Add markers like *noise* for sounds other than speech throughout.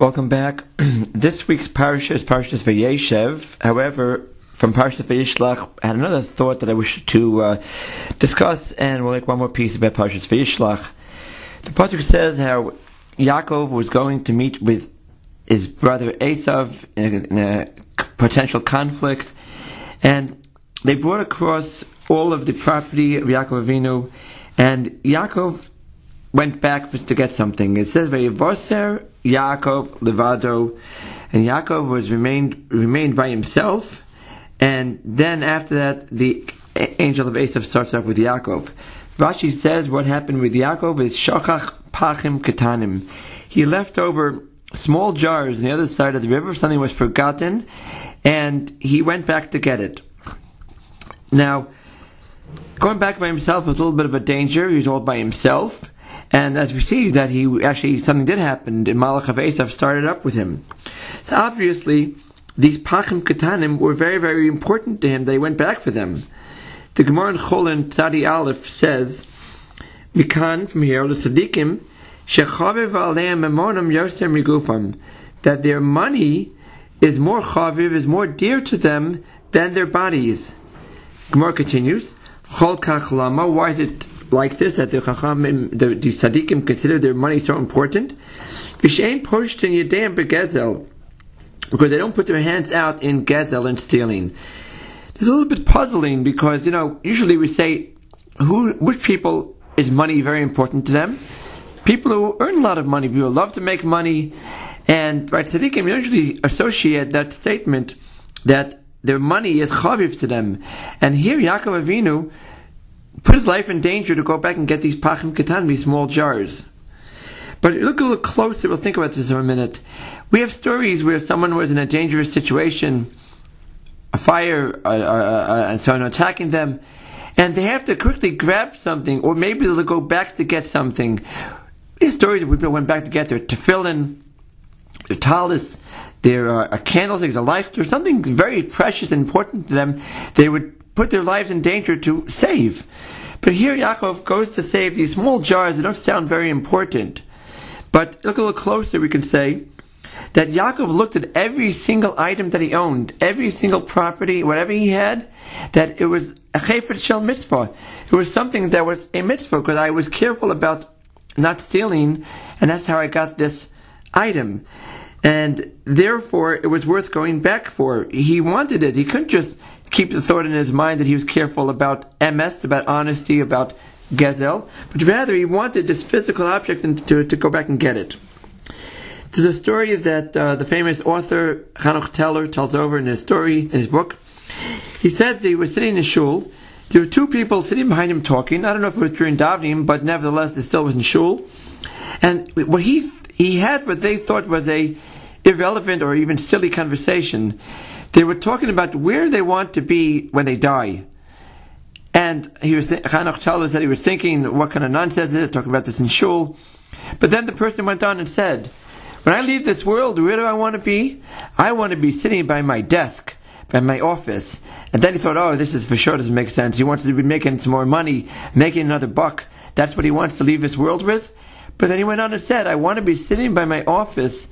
Welcome back. *clears throat* this week's parsha is Parshas Vayeshev. However, from Parshas Vayishlach, I had another thought that I wish to uh, discuss, and we'll make one more piece about Parshas Vayishlach. The pasuk says how Yaakov was going to meet with his brother Esav in a, in a potential conflict, and they brought across all of the property of Yaakov Avinu, and Yaakov went back to get something. It says, "Vayivoser Yaakov levado," and Yaakov was remained remained by himself. And then after that, the angel of Esav starts off with Yaakov. Rashi says what happened with Yaakov is shachach pachim katanim. He left over small jars on the other side of the river. Something was forgotten, and he went back to get it. Now, going back by himself was a little bit of a danger. He was all by himself. And as we see that he actually something did happen, and Malach of Esav started up with him. So obviously, these Pachim Katanim were very, very important to him. They went back for them. The Gemara in Cholin Tzadi Aleph says, Mikan from here, the Tzadikim, Shechaviv Aleim Memonam Yoser Migufam, that their money is more chaviv, is more dear to them than their bodies. Gemara continues, Chol Kach Lama, why is it like this that the Chachamim, the, the Tzaddikim consider their money so important? Because they don't put their hands out in Gezel and stealing. It's a little bit puzzling because, you know, usually we say, who, which people is money very important to them? People who earn a lot of money, people love to make money, and right, tzaddikim usually associate that statement that their money is chaviv to them. And here Yaakov Avinu put his life in danger to go back and get these pachim katan, these small jars. But look a little closer, we'll think about this for a minute. We have stories where someone was in a dangerous situation, a fire, uh, uh, uh, and someone attacking them, and they have to quickly grab something, or maybe they'll go back to get something. We have stories where people went back to get their tefillin, their talis, their uh, candlesticks, a life, there's something very precious and important to them. They would put their lives in danger to save. But here Yaakov goes to save these small jars that don't sound very important. But look a little closer, we can say that Yaakov looked at every single item that he owned, every single property, whatever he had, that it was a chayfet shel mitzvah. It was something that was a mitzvah because I was careful about not stealing, and that's how I got this item. And therefore, it was worth going back for. He wanted it. He couldn't just keep the thought in his mind that he was careful about emes, about honesty, about gezel, but rather he wanted this physical object and to, to go back and get it. There's a story that uh, the famous author Hanoch Teller tells over in his story, in his book. He says he was sitting in shul. There were two people sitting behind him talking. I don't know if it was during davening, but nevertheless, it still was in shul. And what he he had what they thought was a irrelevant or even silly conversation. They were talking about where they want to be when they die. And he was, Hanoch Teller said he was thinking, what kind of nonsense is it, talking about this in shul. But then the person went on and said, when I leave this world, where do I want to be? I want to be sitting by my desk, by my office. And then he thought, oh, this is for sure doesn't make sense. He wants to be making some more money, making another buck. That's what he wants to leave this world with. But then he went on and said, I want to be sitting by my office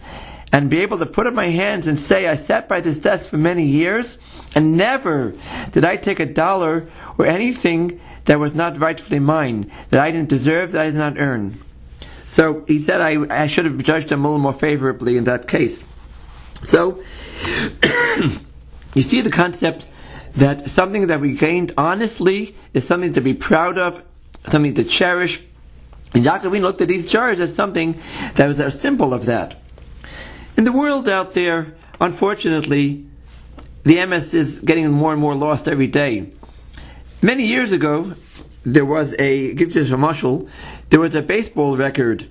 and be able to put up my hands and say, I sat by this desk for many years, and never did I take a dollar or anything that was not rightfully mine, that I didn't deserve, that I did not earn. So he said, I, I should have judged him a little more favorably in that case. So, *coughs* you see the concept that something that we gained honestly is something to be proud of, something to cherish. And Yaakovin looked at these jars as something that was a symbol of that. In the world out there, unfortunately, the emes is getting more and more lost every day. Many years ago, there was a, give this a mushal, there was a baseball record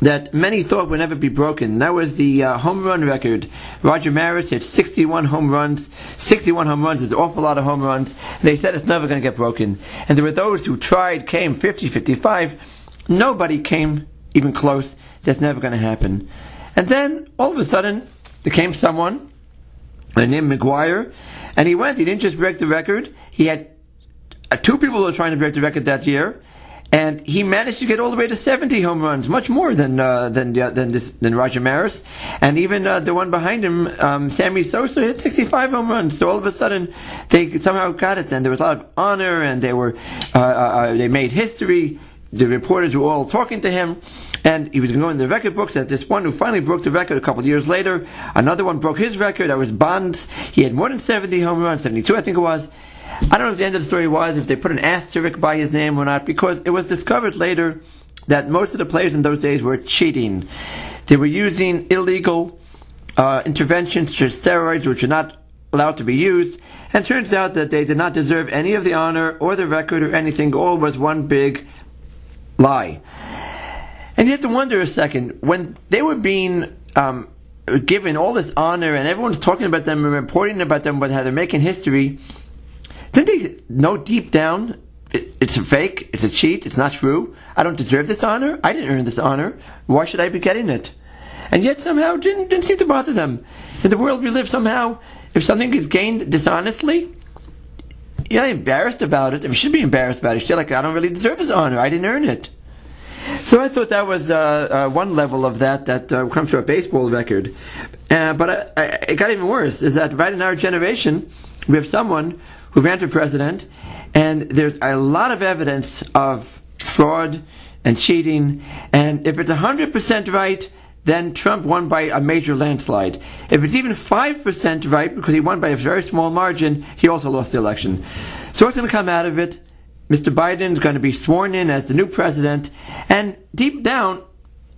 that many thought would never be broken. That was the uh, home run record. Roger Maris hit 61 home runs. 61 home runs is an awful lot of home runs. They said it's never going to get broken. And there were those who tried, came 50, 55. Nobody came even close. That's never going to happen. And then all of a sudden, there came someone named McGwire, and he went. He didn't just break the record. He had uh, two people who were trying to break the record that year, and he managed to get all the way to 70 home runs, much more than uh, than uh, than, this, than Roger Maris, and even uh, the one behind him, um, Sammy Sosa, hit 65 home runs. So all of a sudden, they somehow got it. And there was a lot of honor, and they were uh, uh, uh, they made history. The reporters were all talking to him, and he was going in the record books. At this one who finally broke the record a couple of years later, another one broke his record. That was Bonds. He had more than 70 home runs, 72 I think it was. I don't know if the end of the story was if they put an asterisk by his name or not, because it was discovered later that most of the players in those days were cheating. They were using illegal uh, interventions such as steroids, which are not allowed to be used, and turns out that they did not deserve any of the honor or the record or anything. All was one big lie. And you have to wonder a second when they were being um, given all this honor and everyone's talking about them and reporting about them, but how they're making history. Didn't they know deep down it, it's a fake, it's a cheat, it's not true? I don't deserve this honor. I didn't earn this honor. Why should I be getting it? And yet somehow it didn't, didn't seem to bother them. In the world we live, somehow, if something is gained dishonestly, you're not embarrassed about it. I mean, you should be embarrassed about it. You're like, I don't really deserve this honor. I didn't earn it. So I thought that was uh, uh, one level of that that uh, comes to a baseball record. Uh, but I, I, it got even worse. Is that right in our generation, we have someone who ran for president, and there's a lot of evidence of fraud and cheating. And if it's 100% right, then Trump won by a major landslide. If it's even 5% right, because he won by a very small margin, he also lost the election. So what's going to come out of it? Mr. Biden is going to be sworn in as the new president, and deep down,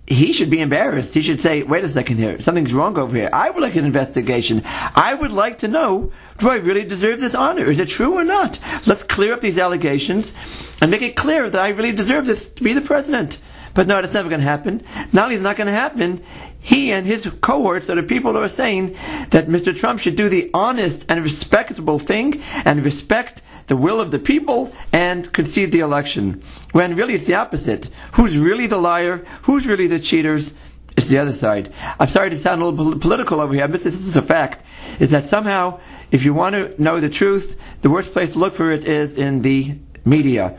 he should be embarrassed. He should say, wait a second here, something's wrong over here. I would like an investigation. I would like to know, do I really deserve this honor? Is it true or not? Let's clear up these allegations and make it clear that I really deserve this to be the president. But no, that's never going to happen. Not only is not going to happen, he and his cohorts are the people who are saying that Mr. Trump should do the honest and respectable thing and respect the will of the people and concede the election. When really it's the opposite. Who's really the liar? Who's really the cheaters? It's the other side. I'm sorry to sound a little political over here, but this is a fact. Is that somehow, if you want to know the truth, the worst place to look for it is in the media.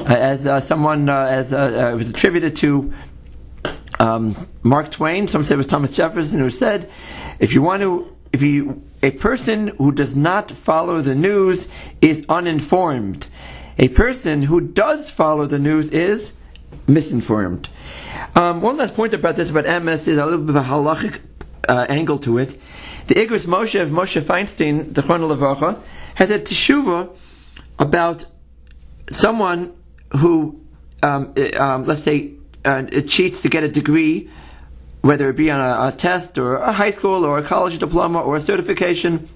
Uh, as uh, someone, uh, as was attributed to um, Mark Twain, some say it was Thomas Jefferson, who said, if you want to if you, a person who does not follow the news is uninformed. A person who does follow the news is misinformed. Um, one last point about this, about emes, is a little bit of a halachic uh, angle to it. The Igros Moshe of Moshe Feinstein, the Chron Lavacha, has a teshuva about someone who, um, um, let's say, uh, cheats to get a degree whether it be on a, a test or a high school or a college diploma or a certification.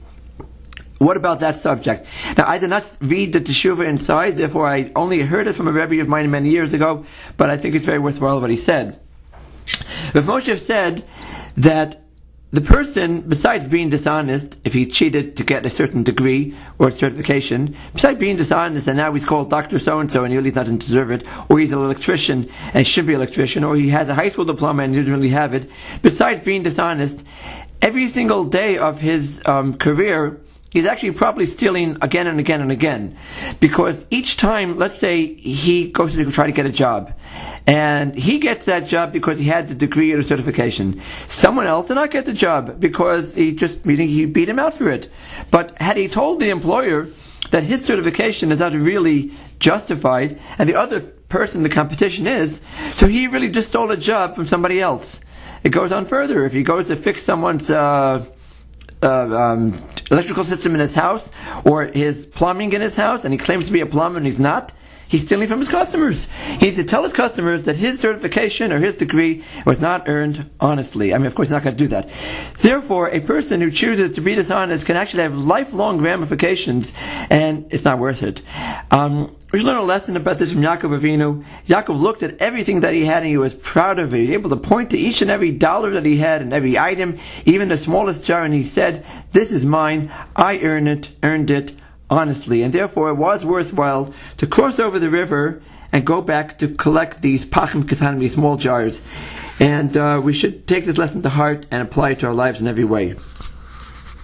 What about that subject? Now, I did not read the Teshuvah inside, therefore I only heard it from a Rebbe of mine many years ago, but I think it's very worthwhile what he said. Rav Moshe said that the person, besides being dishonest, if he cheated to get a certain degree or certification, besides being dishonest and now he's called Dr. So and so and he really doesn't deserve it, or he's an electrician and should be an electrician, or he has a high school diploma and doesn't really have it, besides being dishonest, every single day of his um, career, he's actually probably stealing again and again and again. Because each time, let's say he goes to try to get a job, and he gets that job because he had the degree or the certification. Someone else did not get the job because he just, meaning he beat him out for it. But had he told the employer that his certification is not really justified, and the other person the competition is, so he really just stole a job from somebody else. It goes on further. If he goes to fix someone's uh, uh, um, electrical system in his house or his plumbing in his house, and he claims to be a plumber and he's not, He's stealing from his customers. He needs to tell his customers that his certification or his degree was not earned honestly. I mean, of course, he's not going to do that. Therefore, a person who chooses to be dishonest can actually have lifelong ramifications, and it's not worth it. Um, we learn a lesson about this from Yaakov Avinu. Yaakov looked at everything that he had and he was proud of it. He was able to point to each and every dollar that he had and every item, even the smallest jar, and he said, This is mine. I earned it, earned it honestly, and therefore it was worthwhile to cross over the river and go back to collect these pachim katan, these small jars. And uh, we should take this lesson to heart and apply it to our lives in every way.